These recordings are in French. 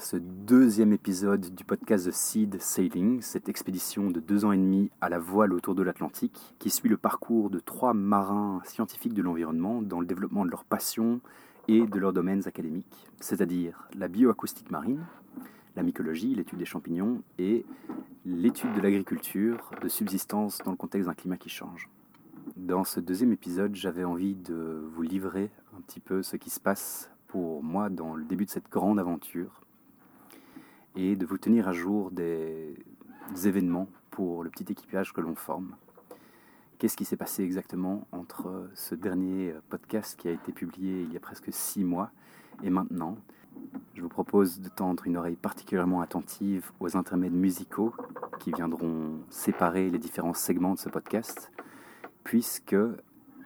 ce deuxième épisode du podcast The Seed Sailing, cette expédition de deux ans et demi à la voile autour de l'Atlantique, qui suit le parcours de trois marins scientifiques de l'environnement dans le développement de leur passion et de leurs domaines académiques, c'est-à-dire la bioacoustique marine, la mycologie, l'étude des champignons et l'étude de l'agriculture de subsistance dans le contexte d'un climat qui change. Dans ce deuxième épisode, j'avais envie de vous livrer un petit peu ce qui se passe pour moi dans le début de cette grande aventure et de vous tenir à jour des, événements pour le petit équipage que l'on forme. Qu'est-ce qui s'est passé exactement entre ce dernier podcast qui a été publié il y a presque six mois et maintenant? Je vous propose de tendre une oreille particulièrement attentive aux intermèdes musicaux qui viendront séparer les différents segments de ce podcast, puisque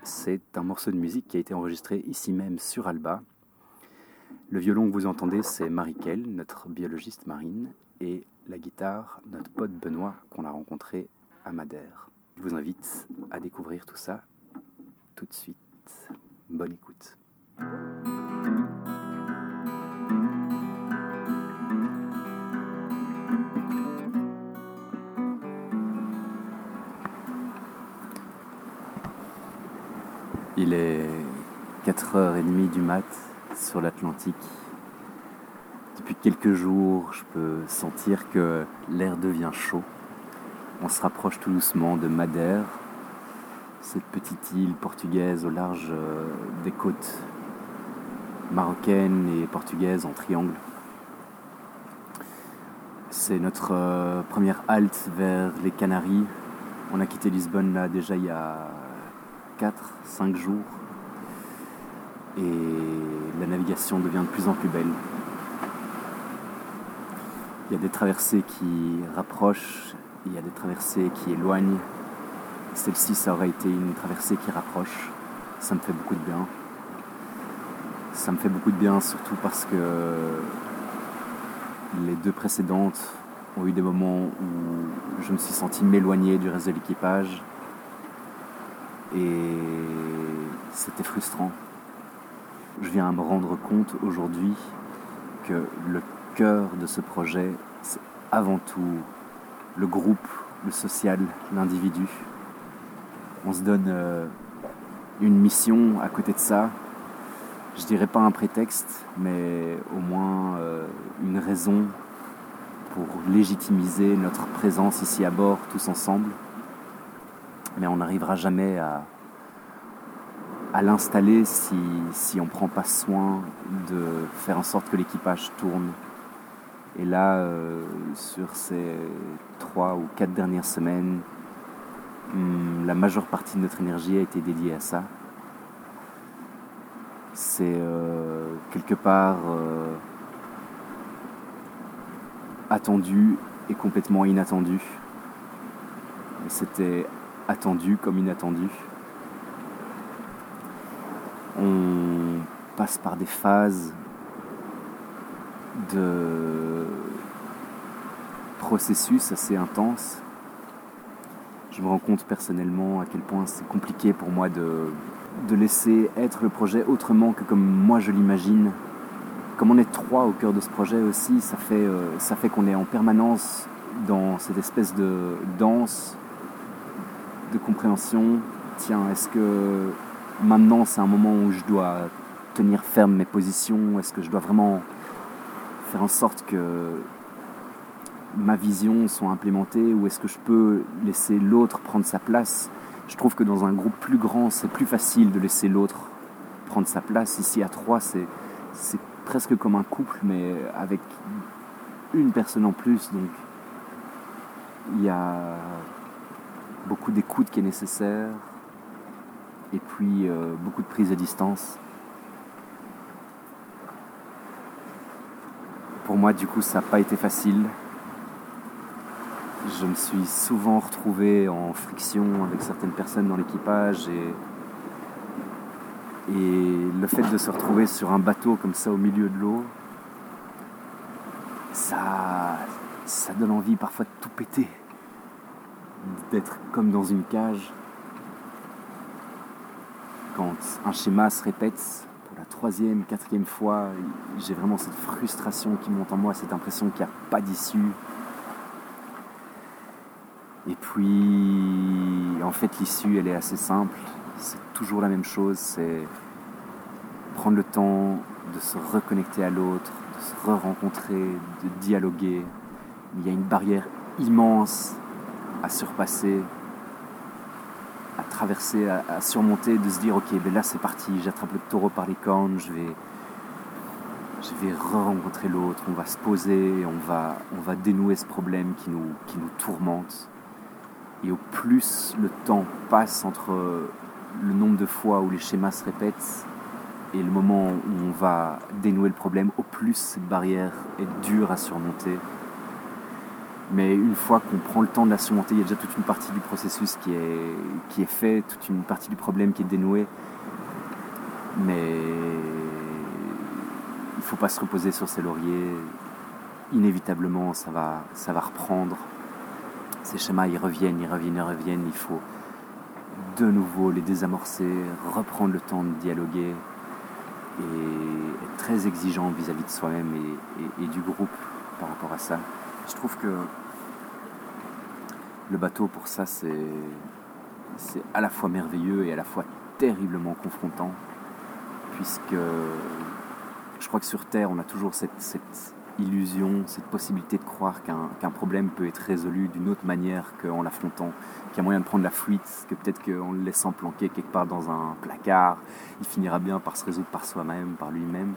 c'est un morceau de musique qui a été enregistré ici même sur Alba le violon que vous entendez, c'est Marie-Kel, notre biologiste marine, et la guitare, notre pote Benoît, qu'on a rencontré à Madère. Je vous invite à découvrir tout ça tout de suite. Bonne écoute. Il est 4h30 du mat sur l'Atlantique. Depuis quelques jours, je peux sentir que l'air devient chaud. On se rapproche tout doucement de Madère, cette petite île portugaise au large euh, des côtes marocaines et portugaises en triangle. C'est notre euh, première halte vers les Canaries. On a quitté Lisbonne là déjà il y a 4-5 jours et la navigation devient de plus en plus belle. Il y a des traversées qui rapprochent, il y a des traversées qui éloignent. Celle-ci, ça aurait été une traversée qui rapproche. Ça me fait beaucoup de bien. Ça me fait beaucoup de bien surtout parce que les deux précédentes ont eu des moments où je me suis senti m'éloigner du reste de l'équipage et c'était frustrant je viens à me rendre compte aujourd'hui que le cœur de ce projet, c'est avant tout le groupe, le social, l'individu. On se donne euh, une mission à côté de ça. Je dirais pas un prétexte, mais au moins euh, une raison pour légitimiser notre présence ici à bord tous ensemble. Mais on n'arrivera jamais à, à l'installer si, si on ne prend pas soin de faire en sorte que l'équipage tourne. Et là, euh, sur ces trois ou quatre dernières semaines, hmm, la majeure partie de notre énergie a été dédiée à ça. C'est euh, quelque part euh, attendu et complètement inattendu. C'était attendu comme inattendu on passe par des phases de processus assez intenses. Je me rends compte personnellement à quel point c'est compliqué pour moi de, laisser être le projet autrement que comme moi je l'imagine. Comme on est trois au cœur de ce projet aussi, ça fait, euh, ça fait qu'on est en permanence dans cette espèce de danse, de compréhension. Tiens, est-ce que maintenant c'est un moment où je dois tenir ferme mes positions Est-ce que je dois vraiment faire en sorte que ma vision soit implémentée ou est-ce que je peux laisser l'autre prendre sa place? Je trouve que dans un groupe plus grand, c'est plus facile de laisser l'autre prendre sa place. Ici à trois, c'est, presque comme un couple, mais avec une personne en plus. Donc il y a beaucoup d'écoute qui est nécessaire, et puis euh, beaucoup de prise à distance. Pour moi, du coup, ça n'a pas été facile. Je me suis souvent retrouvé en friction avec certaines personnes dans l'équipage et, et le fait de se retrouver sur un bateau comme ça au milieu de l'eau, ça, ça donne envie parfois de tout péter, d'être comme dans une cage quand un schéma se répète pour la troisième, quatrième fois, j'ai vraiment cette frustration qui monte en moi, cette impression qu'il n'y a pas d'issue. Et puis, en fait, l'issue, elle est assez simple. C'est toujours la même chose, c'est prendre le temps de se reconnecter à l'autre, de se re-rencontrer, de dialoguer. Il y a une barrière immense à surpasser, à traverser, à, surmonter, de se dire ok, ben là c'est parti, j'attrape le taureau par les cornes, je vais, je vais re-rencontrer l'autre, on va se poser, on va, on va dénouer ce problème qui nous, qui nous tourmente. Et au plus le temps passe entre le nombre de fois où les schémas se répètent et le moment où on va dénouer le problème, au plus cette barrière est dure à surmonter. Mais une fois qu'on prend le temps de la surmonter, il y a déjà toute une partie du processus qui est, qui est fait, toute une partie du problème qui est dénouée. Mais il ne faut pas se reposer sur ses lauriers. Inévitablement, ça va, ça va reprendre. Ces schémas, ils reviennent, ils reviennent, ils reviennent. Il faut de nouveau les désamorcer, reprendre le temps de dialoguer et être très exigeant vis-à-vis de soi-même et, du groupe par rapport à ça. Je trouve que le bateau pour ça c'est à la fois merveilleux et à la fois terriblement confrontant puisque je crois que sur Terre on a toujours cette, illusion, cette possibilité de croire qu'un problème peut être résolu d'une autre manière qu'en l'affrontant, qu'il y a moyen de prendre la fuite, que peut-être qu'en le laissant planquer quelque part dans un placard, il finira bien par se résoudre par soi-même, par lui-même.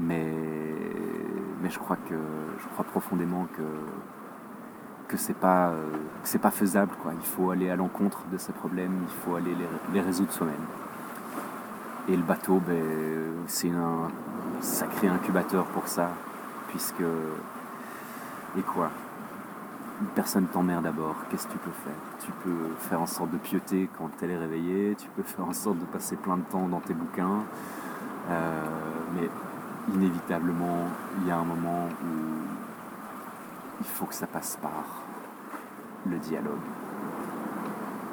Mais, je crois je crois profondément que que c'est pas c'est pas faisable quoi. Il faut aller à l'encontre de ces problèmes, il faut aller les, résoudre soi-même. Et le bateau, ben, c'est un sacré incubateur pour ça puisque. Et quoi? Personne t'emmerde d'abord. Qu'est-ce que tu peux faire? Tu peux faire en sorte de pieuter quand elle est réveillée, tu peux faire en sorte de passer plein de temps dans tes bouquins, euh, mais inévitablement, il y a un moment où il faut que ça passe par le dialogue.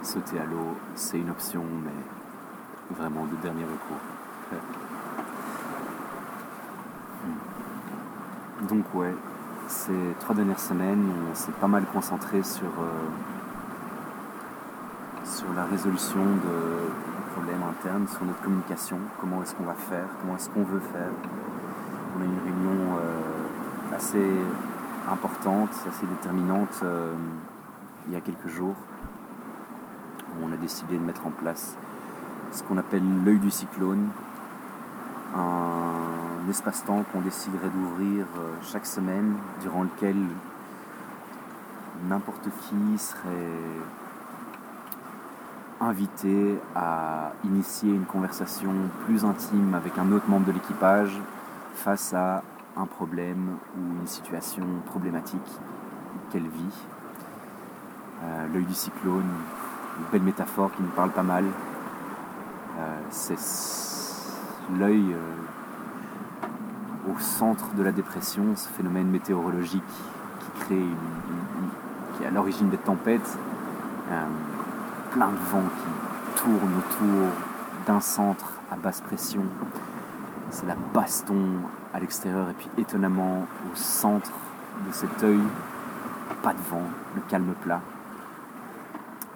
Sauter à l'eau, c'est une option, mais vraiment de dernier recours. Donc ouais, ces trois dernières semaines, on s'est pas mal concentré sur, euh, sur la résolution de problèmes internes, sur notre communication, comment est-ce qu'on va faire, comment est-ce qu'on veut faire? On a une réunion euh, assez importante, assez déterminante euh, il y a quelques jours, où on a décidé de mettre en place ce qu'on appelle l'œil du cyclone, un espace-temps qu'on déciderait d'ouvrir euh, chaque semaine, durant lequel n'importe qui serait invité à initier une conversation plus intime avec un autre membre de l'équipage face à un problème ou une situation problématique qu'elle vit. Euh, l'œil du cyclone, une belle métaphore qui nous parle pas mal. Euh, c'est l'œil euh, au centre de la dépression, ce phénomène météorologique qui crée qui est à l'origine des tempêtes, plein de vent qui tourne autour d'un centre à basse pression. C'est la baston à l'extérieur et puis étonnamment au centre de cet œil, pas de vent, le calme plat.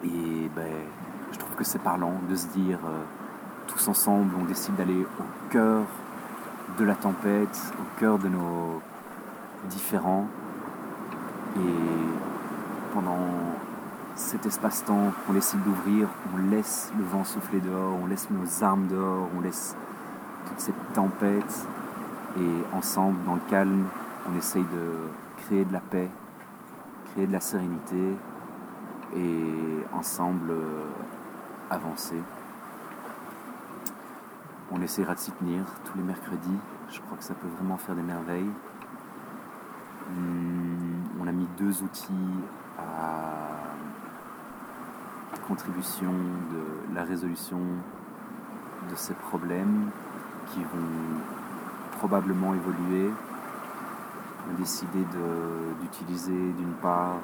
Et ben, je trouve que c'est parlant de se dire euh, tous ensemble, on décide d'aller au cœur de la tempête, au cœur de nos différents. Et pendant cet espace-temps qu'on décide d'ouvrir, on laisse le vent souffler dehors, on laisse nos armes dehors, on laisse toute cette tempête. Et ensemble, dans le calme, on essaye de créer de la paix, créer de la sérénité et ensemble euh, avancer. On essaiera de s'y tenir tous les mercredis. Je crois que ça peut vraiment faire des merveilles. Hmm, on a mis deux outils à contribution de la résolution de ces problèmes qui vont probablement évoluer. On a décidé d'utiliser d'une part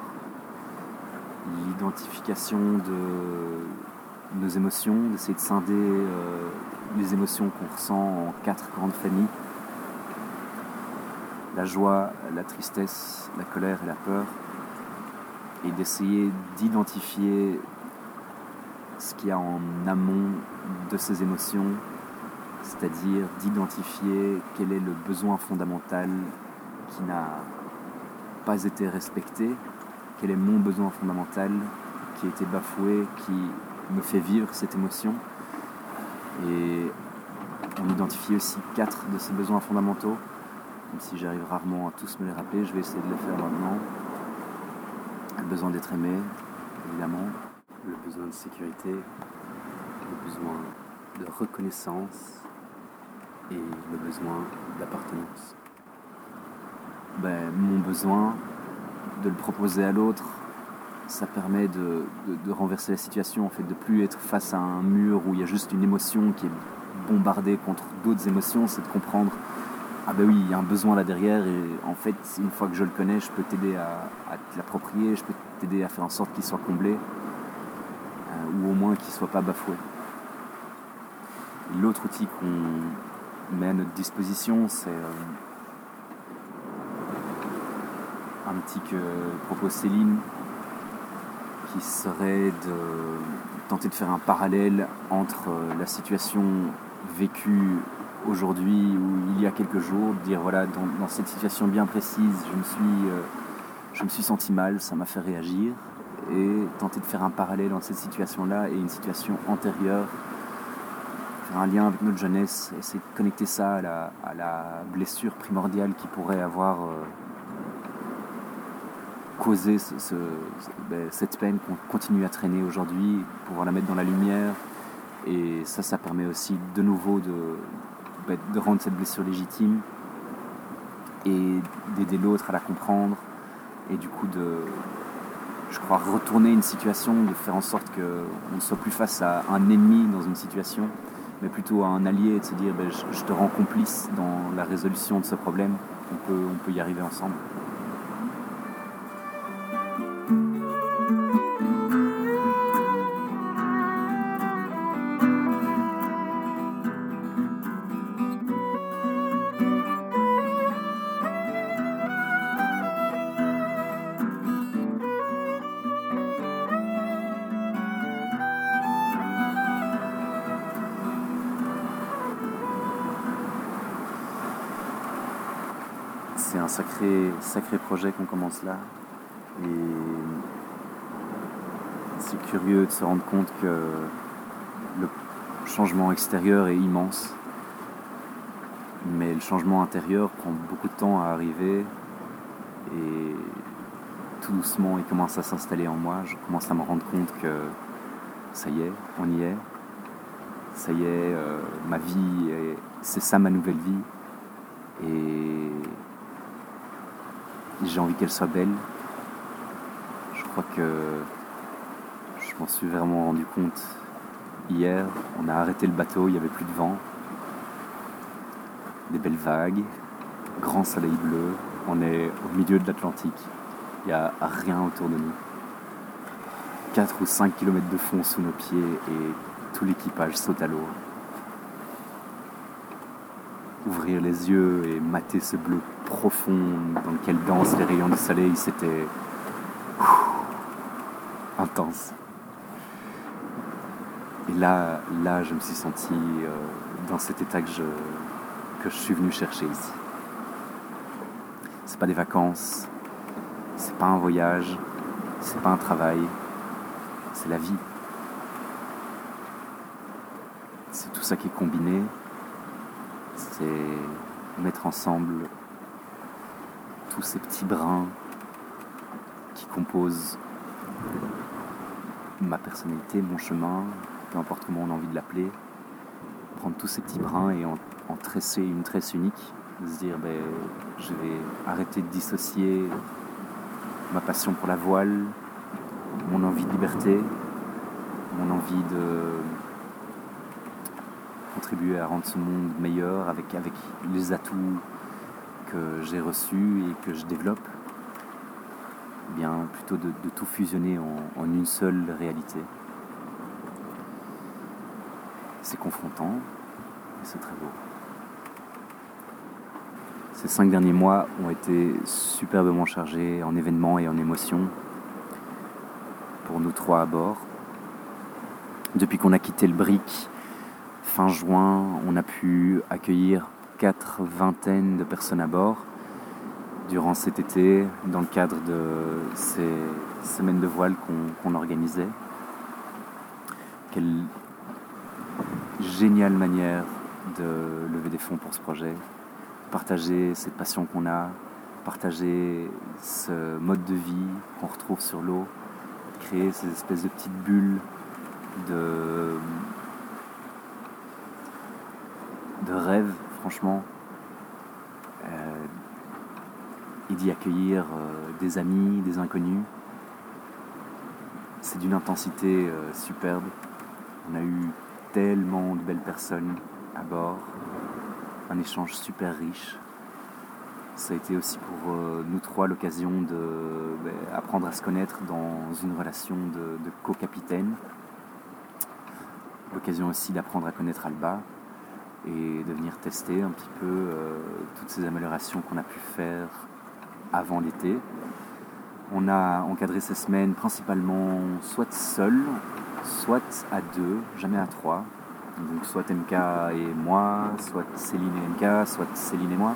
l'identification de nos émotions, d'essayer de scinder euh, les émotions qu'on ressent en quatre grandes familles. La joie, la tristesse, la colère et la peur. Et d'essayer d'identifier ce qu'il y a en amont de ces émotions, c'est-à-dire d'identifier quel est le besoin fondamental qui n'a pas été respecté, quel est mon besoin fondamental qui a été bafoué, qui me fait vivre cette émotion. Et on identifie aussi quatre de ces besoins fondamentaux. Même si j'arrive rarement à tous me les rappeler, je vais essayer de le faire maintenant. Le besoin d'être aimé, évidemment. Le besoin de sécurité, le besoin de reconnaissance et le besoin d'appartenance. Ben, mon besoin de le proposer à l'autre, ça permet de, renverser la situation, en fait, de plus être face à un mur où il y a juste une émotion qui est bombardée contre d'autres émotions, c'est de comprendre ah ben oui, il y a un besoin là derrière et en fait, une fois que je le connais, je peux t'aider à, te l'approprier, je peux t'aider à faire en sorte qu'il soit comblé euh, ou au moins qu'il ne soit pas bafoué. L'autre outil qu'on met à notre disposition, c'est euh, un outil que propose Céline, qui serait de tenter de faire un parallèle entre euh, la situation vécue aujourd'hui ou il y a quelques jours, de dire voilà, dans, cette situation bien précise, je me suis, euh, je me suis senti mal, ça m'a fait réagir, et tenter de faire un parallèle entre cette situation-là et une situation antérieure, un lien avec notre jeunesse, essayer de connecter ça à la, blessure primordiale qui pourrait avoir. Euh, causer ben, cette peine qu'on continue à traîner aujourd'hui, pouvoir la mettre dans la lumière. Et ça, ça permet aussi de nouveau de, ben, de rendre cette blessure légitime et d'aider l'autre à la comprendre. Et du coup, de, je crois, retourner une situation, de faire en sorte qu'on ne soit plus face à un ennemi dans une situation, mais plutôt à un allié et de se dire ben, je, te rends complice dans la résolution de ce problème. On peut y arriver ensemble. C'est un sacré, sacré projet qu'on commence là. Et c'est curieux de se rendre compte que le changement extérieur est immense. Mais le changement intérieur prend beaucoup de temps à arriver. Et tout doucement, il commence à s'installer en moi. Je commence à me rendre compte que ça y est, on y est. Ça y est, euh, ma vie, c'est ça ma nouvelle vie. J'ai envie qu'elle soit belle. Je crois que je m'en suis vraiment rendu compte hier. On a arrêté le bateau, il n'y avait plus de vent. Des belles vagues, grand soleil bleu. On est au milieu de l'Atlantique. Il n'y a rien autour de nous. 4 ou 5 km de fond sous nos pieds et tout l'équipage saute à l'eau. Ouvrir les yeux et mater ce bleu profond dans lequel dansent les rayons du soleil, c'était intense. Et là, là, je me suis senti euh, dans cet état que je, que je suis venu chercher ici. C'est pas des vacances, c'est pas un voyage, c'est pas un travail, c'est la vie. C'est tout ça qui est combiné, c'est mettre ensemble tous ces petits brins qui composent ma personnalité, mon chemin, peu importe comment on a envie de l'appeler, prendre tous ces petits brins et en, tresser une tresse unique, se dire ben, je vais arrêter de dissocier ma passion pour la voile, mon envie de liberté, mon envie de contribuer à rendre ce monde meilleur avec, avec les atouts que j'ai reçu et que je développe, bien plutôt de, tout fusionner en, une seule réalité. c'est confrontant, et c'est très beau. Ces cinq derniers mois ont été superbement chargés en événements et en émotions pour nous trois à bord. Depuis qu'on a quitté le brick fin juin, on a pu accueillir quatre vingtaines de personnes à bord durant cet été dans le cadre de ces semaines de voile qu'on organisait. Quelle géniale manière de lever des fonds pour ce projet, partager cette passion qu'on a, partager ce mode de vie qu'on retrouve sur l'eau, créer ces espèces de petites bulles de, de rêve, franchement. Euh, et d'y accueillir euh, des amis, des inconnus. C'est d'une intensité euh, superbe. On a eu tellement de belles personnes à bord, un échange super riche. Ça a été aussi pour euh, nous trois l'occasion d'apprendre ben, à se connaître dans une relation de co-capitaine. L'occasion aussi d'apprendre à connaître Alba et de venir tester un petit peu euh, toutes ces améliorations qu'on a pu faire avant l'été. On a encadré ces semaines principalement soit seul, soit à deux, jamais à trois. Donc soit MK et moi, soit Céline et MK, soit Céline et moi.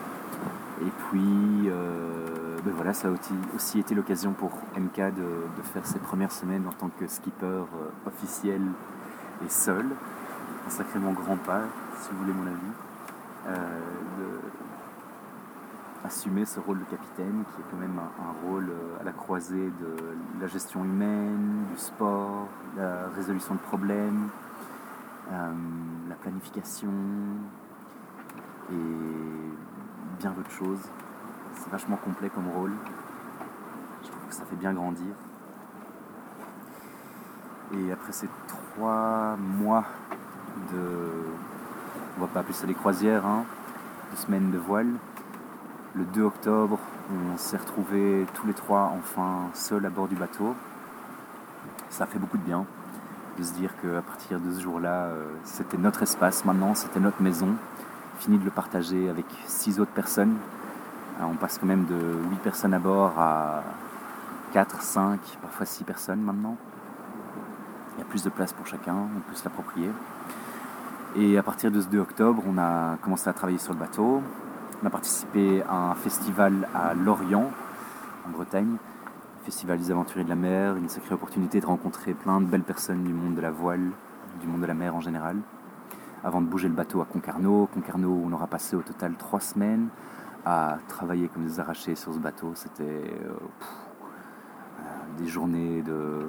Et puis, euh, ben voilà, ça a aussi, été l'occasion pour MK de, faire ses premières semaines en tant que skipper euh, officiel et seul. Un sacrément grand pas, si vous voulez mon avis. Euh, de assumer ce rôle de capitaine qui est quand même un, rôle à la croisée de la gestion humaine, du sport, la résolution de problèmes, la planification et bien d'autres choses. C'est vachement complet comme rôle. Je trouve que ça fait bien grandir. Et après ces trois mois de. On va pas appeler ça les croisières, hein, de semaines de voile. Le 2 octobre, on s'est retrouvés tous les trois enfin seuls à bord du bateau. Ça fait beaucoup de bien de se dire qu'à partir de ce jour-là, euh, c'était notre espace maintenant, c'était notre maison fini de le partager avec six autres personnes. Euh, on passe quand même de 8 personnes à bord à 4, 5, parfois 6 personnes maintenant. Il y a plus de place pour chacun, on peut se l'approprier. Et à partir de ce 2 octobre, on a commencé à travailler sur le bateau. On a participé à un festival à Lorient, en Bretagne, Festival des aventuriers de la mer, une sacrée opportunité de rencontrer plein de belles personnes du monde de la voile, du monde de la mer en général avant de bouger le bateau à Concarneau. Concarneau, on aura passé au total trois semaines à travailler comme des arrachés sur ce bateau. C'était euh, euh, des journées de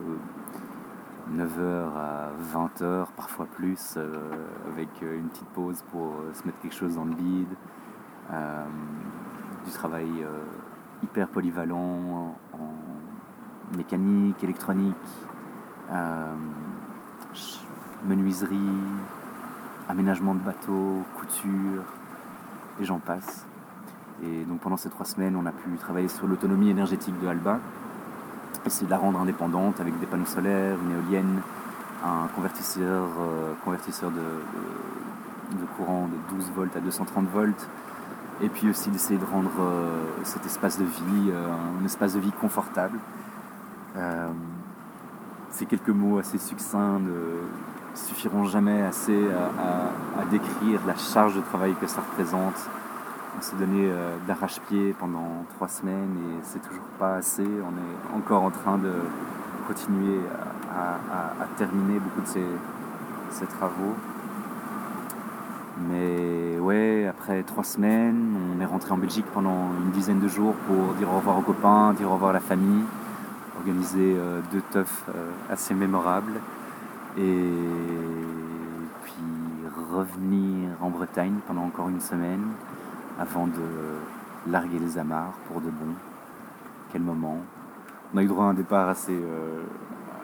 9h à 20h, parfois plus, euh, avec une petite pause pour se mettre quelque chose dans le bide. du travail hyper polyvalent en mécanique, électronique, menuiserie, aménagement de bateau, couture, et j'en passe. Et donc pendant ces trois semaines, on a pu travailler sur l'autonomie énergétique de Alba, essayer de la rendre indépendante avec des panneaux solaires, une éolienne, un convertisseur, euh, convertisseur de, de, courant de 12 volts à 230 volts, et puis aussi d'essayer de rendre euh, cet espace de vie euh, un espace de vie confortable. c'est quelques mots assez succincts de, suffiront jamais assez à, décrire la charge de travail que ça représente. On s'est donné euh, d'arrache-pied pendant trois semaines et c'est toujours pas assez. On est encore en train de continuer à, terminer beaucoup de ces, travaux. Mais ouais, après trois semaines, on est rentré en Belgique pendant une dizaine de jours pour dire au revoir aux copains, dire au revoir à la famille, organiser euh, deux teufs euh, assez mémorables et puis revenir en Bretagne pendant encore une semaine avant de larguer les amarres pour de bon. Quel moment. On a eu droit à un départ assez, euh,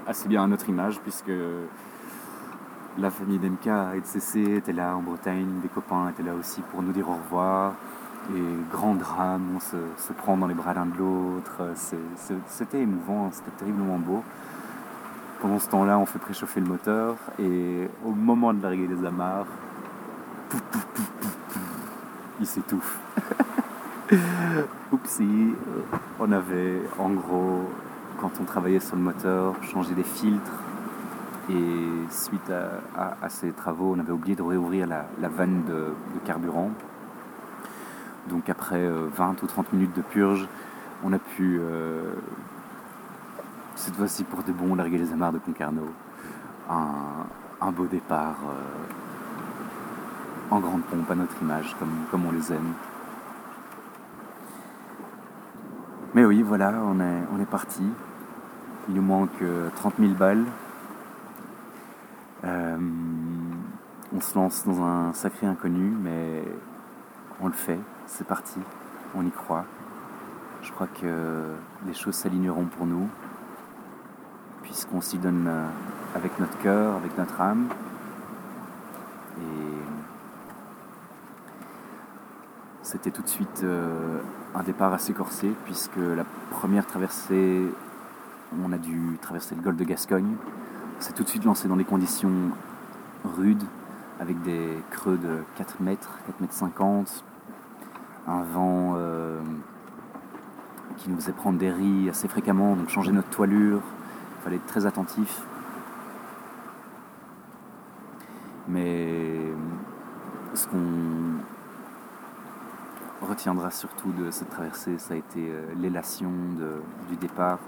assez bien à notre image puisque la famille d'MK et de CC était là en Bretagne, des copains étaient là aussi pour nous dire au revoir. Et grand drame, on se, se prend dans les bras l'un de l'autre. C'était émouvant, c'était terriblement beau. Pendant ce temps-là, on fait préchauffer le moteur et au moment de larguer les amarres, il s'étouffe. Oupsie, on avait en gros, quand on travaillait sur le moteur, changé les filtres et suite à, ces travaux, on avait oublié de réouvrir la, vanne de, carburant. Donc après 20 euh, ou 30 minutes de purge, on a pu, euh, cette fois-ci pour de bon, larguer les amarres de Concarneau. Un, beau départ euh, en grande pompe à notre image, comme, on les aime. Mais oui, voilà, on est, parti. Il nous manque 30 000 balles. Euh, on se lance dans un sacré inconnu, mais on le fait, c'est parti, on y croit. Je crois que les choses s'aligneront pour nous, puisqu'on s'y donne euh, avec notre cœur, avec notre âme. C'était tout de suite euh, un départ assez corsé, puisque la première traversée, on a dû traverser le golfe de Gascogne. C'est tout de suite lancé dans des conditions rudes, avec des creux de 4 mètres, 4 mètres 50, un vent euh, qui nous faisait prendre des riz assez fréquemment, donc changer notre toilure, il fallait être très attentif. Mais ce qu'on retiendra surtout de cette traversée, ça a été euh, l'élation du départ,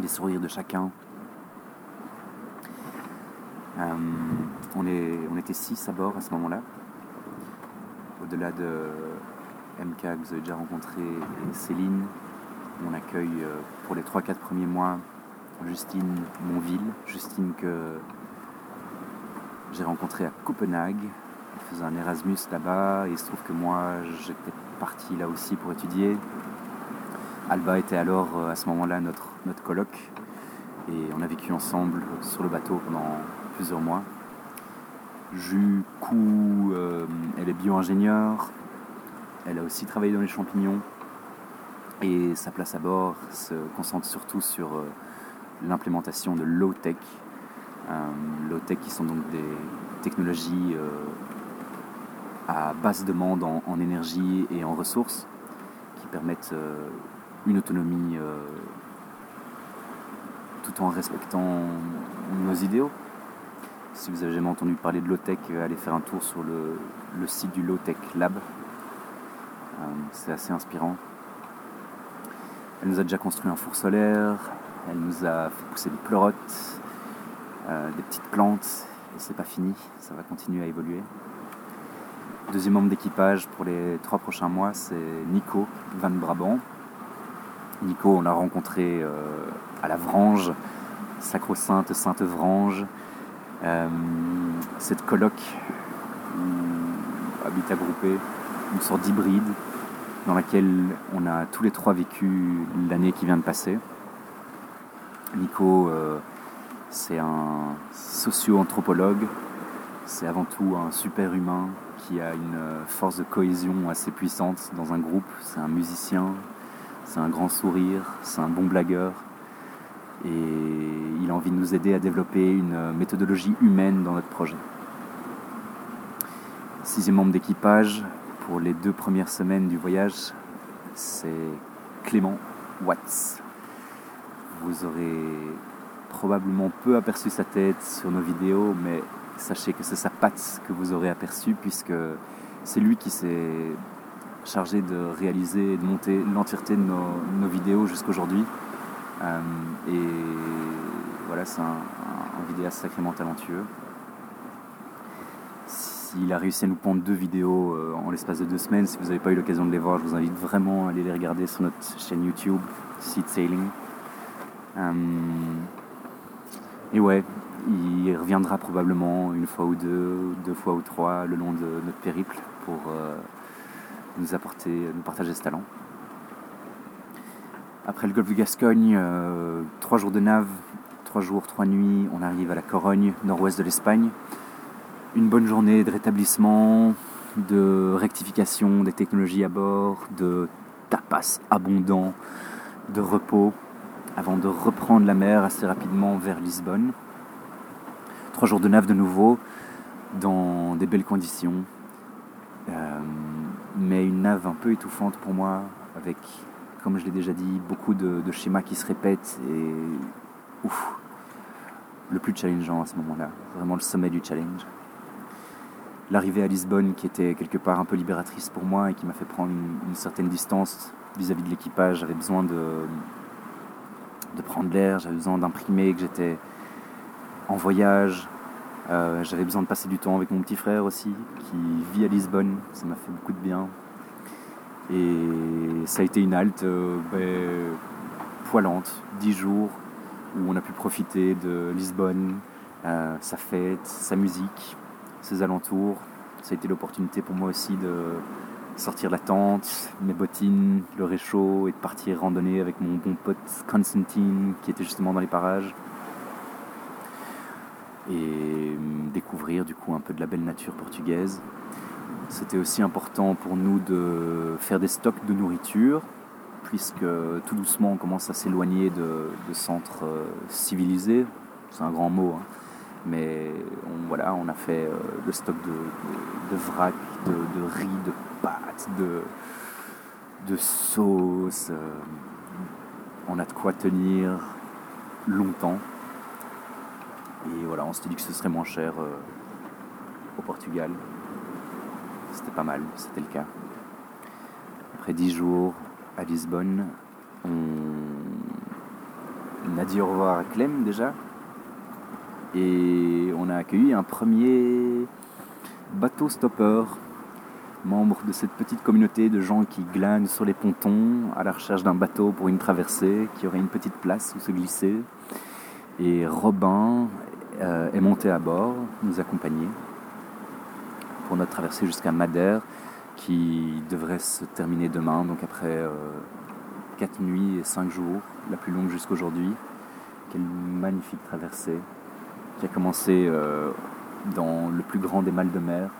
les sourires de chacun. Euh, on, est, on était six à bord à ce moment-là. Au-delà de MK que vous avez déjà rencontré et Céline, on accueille euh, pour les 3-4 premiers mois Justine Monville, Justine que j'ai rencontrée à Copenhague, faisait un Erasmus là-bas, et il se trouve que moi j'étais parti là aussi pour étudier. Alba était alors euh, à ce moment-là notre, notre coloc, et on a vécu ensemble sur le bateau pendant plusieurs mois. Ju Ku, euh, elle est bio-ingénieure, elle a aussi travaillé dans les champignons, et sa place à bord se concentre surtout sur euh, l'implémentation de low-tech. low-tech qui sont donc des technologies à basse demande en, énergie et en ressources qui permettent euh, une autonomie euh, tout en respectant nos idéaux. Si vous avez jamais entendu parler de low-tech, euh, allez faire un tour sur le, site du Low-Tech Lab. C'est assez inspirant. Elle nous a déjà construit un four solaire, elle nous a fait pousser des pleurotes, des petites plantes, et c'est pas fini, ça va continuer à évoluer. Deuxième membre d'équipage pour les trois prochains mois, c'est Nico Van Brabant. Nico, on l'a rencontré euh, à la Vrange, sacro-sainte Sainte Vrange. Euh, cette colloque, habitat groupé, une sorte d'hybride dans laquelle on a tous les trois vécu l'année qui vient de passer. Nico, euh, c'est un socio-anthropologue, c'est avant tout un super humain qui a une euh, force de cohésion assez puissante dans un groupe. C'est un musicien, c'est un grand sourire, c'est un bon blagueur. Et il a envie de nous aider à développer une euh, méthodologie humaine dans notre projet. Sixième membre d'équipage, pour les deux premières semaines du voyage, c'est Clément Watts. Vous aurez probablement peu aperçu sa tête sur nos vidéos, mais sachez que c'est sa patte que vous aurez aperçue puisque c'est lui qui s'est chargé de réaliser et de monter l'entièreté de nos, vidéos jusqu'aujourd'hui. Euh, et voilà, c'est un, vidéaste sacrément talentueux. S'il a réussi à nous pondre deux vidéos euh, en l'espace de deux semaines, si vous n'avez pas eu l'occasion de les voir, je vous invite vraiment à aller les regarder sur notre chaîne YouTube, Seed Sailing. Euh, et ouais, il reviendra probablement une fois ou deux, deux fois ou trois le long de notre périple pour euh, nous apporter, nous partager ce talent. Après le golfe de Gascogne, euh, trois jours de nave, trois jours, trois nuits, on arrive à la Corogne, nord-ouest de l'Espagne. Une bonne journée de rétablissement, de rectification des technologies à bord, de tapas abondants, de repos. avant de reprendre la mer assez rapidement vers Lisbonne. Trois jours de nave de nouveau, dans des belles conditions, euh, mais une nave un peu étouffante pour moi, avec, comme je l'ai déjà dit, beaucoup de, schémas qui se répètent et ouf, le plus challengeant à ce moment-là, vraiment le sommet du challenge. L'arrivée à Lisbonne qui était quelque part un peu libératrice pour moi et qui m'a fait prendre une, certaine distance vis-à-vis de l'équipage, j'avais besoin de, de prendre l'air, j'avais besoin d'imprimer que j'étais en voyage, euh, j'avais besoin de passer du temps avec mon petit frère aussi, qui vit à Lisbonne, ça m'a fait beaucoup de bien. Et ça a été une halte euh, ben, poilante, dix jours, où on a pu profiter de Lisbonne, euh, sa fête, sa musique, ses alentours. Ça a été l'opportunité pour moi aussi de sortir la tente, mes bottines, le réchaud et de partir randonner avec mon bon pote Constantine qui était justement dans les parages et découvrir du coup un peu de la belle nature portugaise. C'était aussi important pour nous de faire des stocks de nourriture, puisque tout doucement on commence à s'éloigner de, centres euh, civilisés. C'est un grand mot, hein. mais on, voilà, on a fait euh, le stock de, de, vrac, de, riz, de pâtes, de, de sauce. Euh, on a de quoi tenir longtemps. Et voilà, on s'était dit que ce serait moins cher euh, au Portugal. C'était pas mal, c'était le cas. Après dix jours à Lisbonne, on... a dit au revoir à Clem déjà. Et on a accueilli un premier bateau stopper, membre de cette petite communauté de gens qui glanent sur les pontons à la recherche d'un bateau pour une traversée, qui aurait une petite place où se glisser. Et Robin est monté à bord, nous accompagner pour notre traversée jusqu'à Madère qui devrait se terminer demain, donc après 4 euh, nuits et 5 jours, la plus longue jusqu'aujourd'hui. Quelle magnifique traversée qui a commencé euh, dans le plus grand des mâles de mer.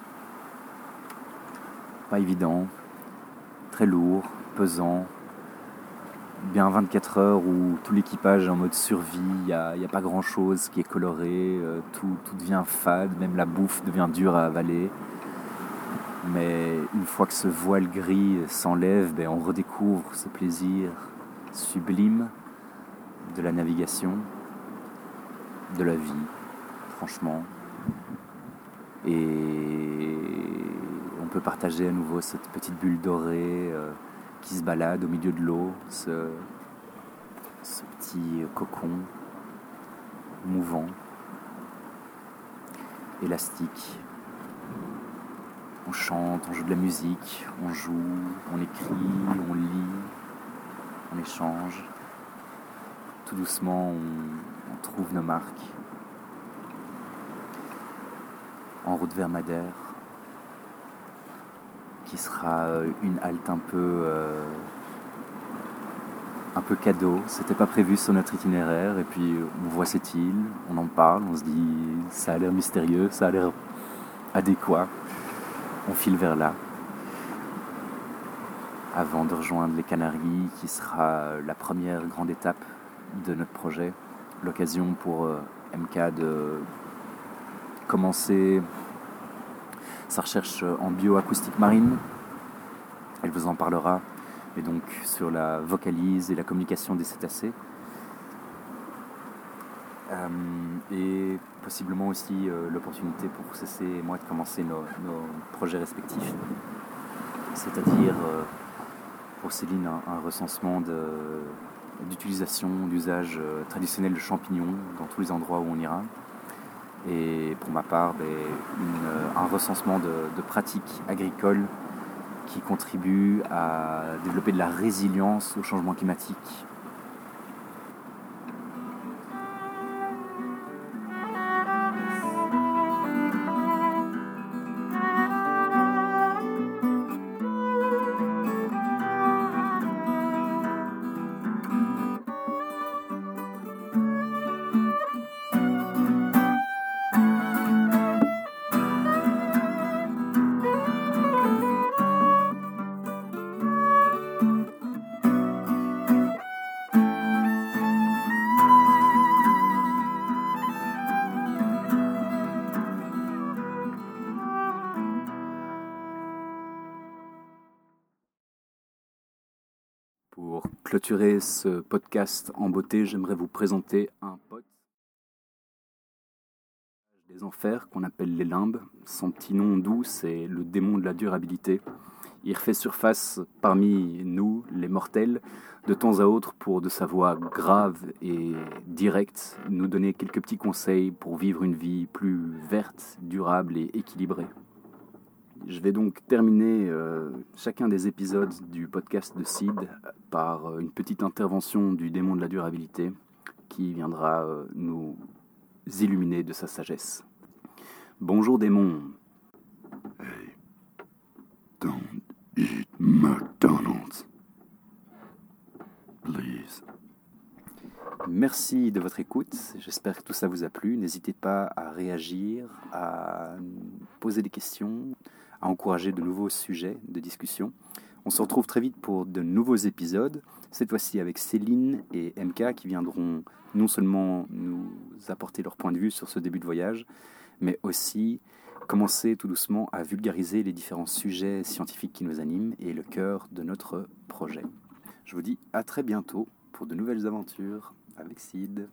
Pas évident, très lourd, pesant, bien 24 heures où tout l'équipage est en mode survie, il n'y a, pas grand chose qui est coloré, euh, tout, devient fade, même la bouffe devient dure à avaler. Mais une fois que ce voile gris s'enlève, ben, on redécouvre ce plaisir sublime de la navigation, de la vie, franchement. Et on peut partager à nouveau cette petite bulle dorée. Euh, qui se balade au milieu de l'eau, ce, petit cocon mouvant, élastique. On chante, on joue de la musique, on joue, on écrit, on lit, on échange. Tout doucement, on, on trouve nos marques. En route vers Madère, qui sera euh, une halte un peu, euh, un peu cadeau. C'était pas prévu sur notre itinéraire et puis on voit cette île, on en parle, on se dit ça a l'air mystérieux, ça a l'air adéquat. On file vers là avant de rejoindre les Canaries qui sera la première grande étape de notre projet. L'occasion pour euh, MK de commencer sa recherche en bioacoustique marine. Elle vous en parlera, et donc sur la vocalise et la communication des cétacés. Euh, et possiblement aussi euh, l'opportunité pour Cessé et moi de commencer nos, projets respectifs. C'est-à-dire euh, pour Céline un, recensement d'utilisation, d'usage traditionnel de champignons dans tous les endroits où on ira et pour ma part ben, un recensement de, pratiques agricoles qui contribuent à développer de la résilience au changement climatique clôturer ce podcast en beauté, j'aimerais vous présenter un pote des enfers qu'on appelle les limbes. Son petit nom doux, c'est le démon de la durabilité. Il refait surface parmi nous, les mortels, de temps à autre pour de sa voix grave et directe nous donner quelques petits conseils pour vivre une vie plus verte, durable et équilibrée. Je vais donc terminer euh, chacun des épisodes du podcast de Sid par euh, une petite intervention du démon de la durabilité qui viendra euh, nous illuminer de sa sagesse. Bonjour démon. Hey, don't eat McDonald's. Please. Merci de votre écoute. J'espère que tout ça vous a plu. N'hésitez pas à réagir, à poser des questions, à encourager de nouveaux sujets de discussion. On se retrouve très vite pour de nouveaux épisodes, cette fois-ci avec Céline et MK qui viendront non seulement nous apporter leur point de vue sur ce début de voyage, mais aussi commencer tout doucement à vulgariser les différents sujets scientifiques qui nous animent et le cœur de notre projet. Je vous dis à très bientôt pour de nouvelles aventures avec Sid.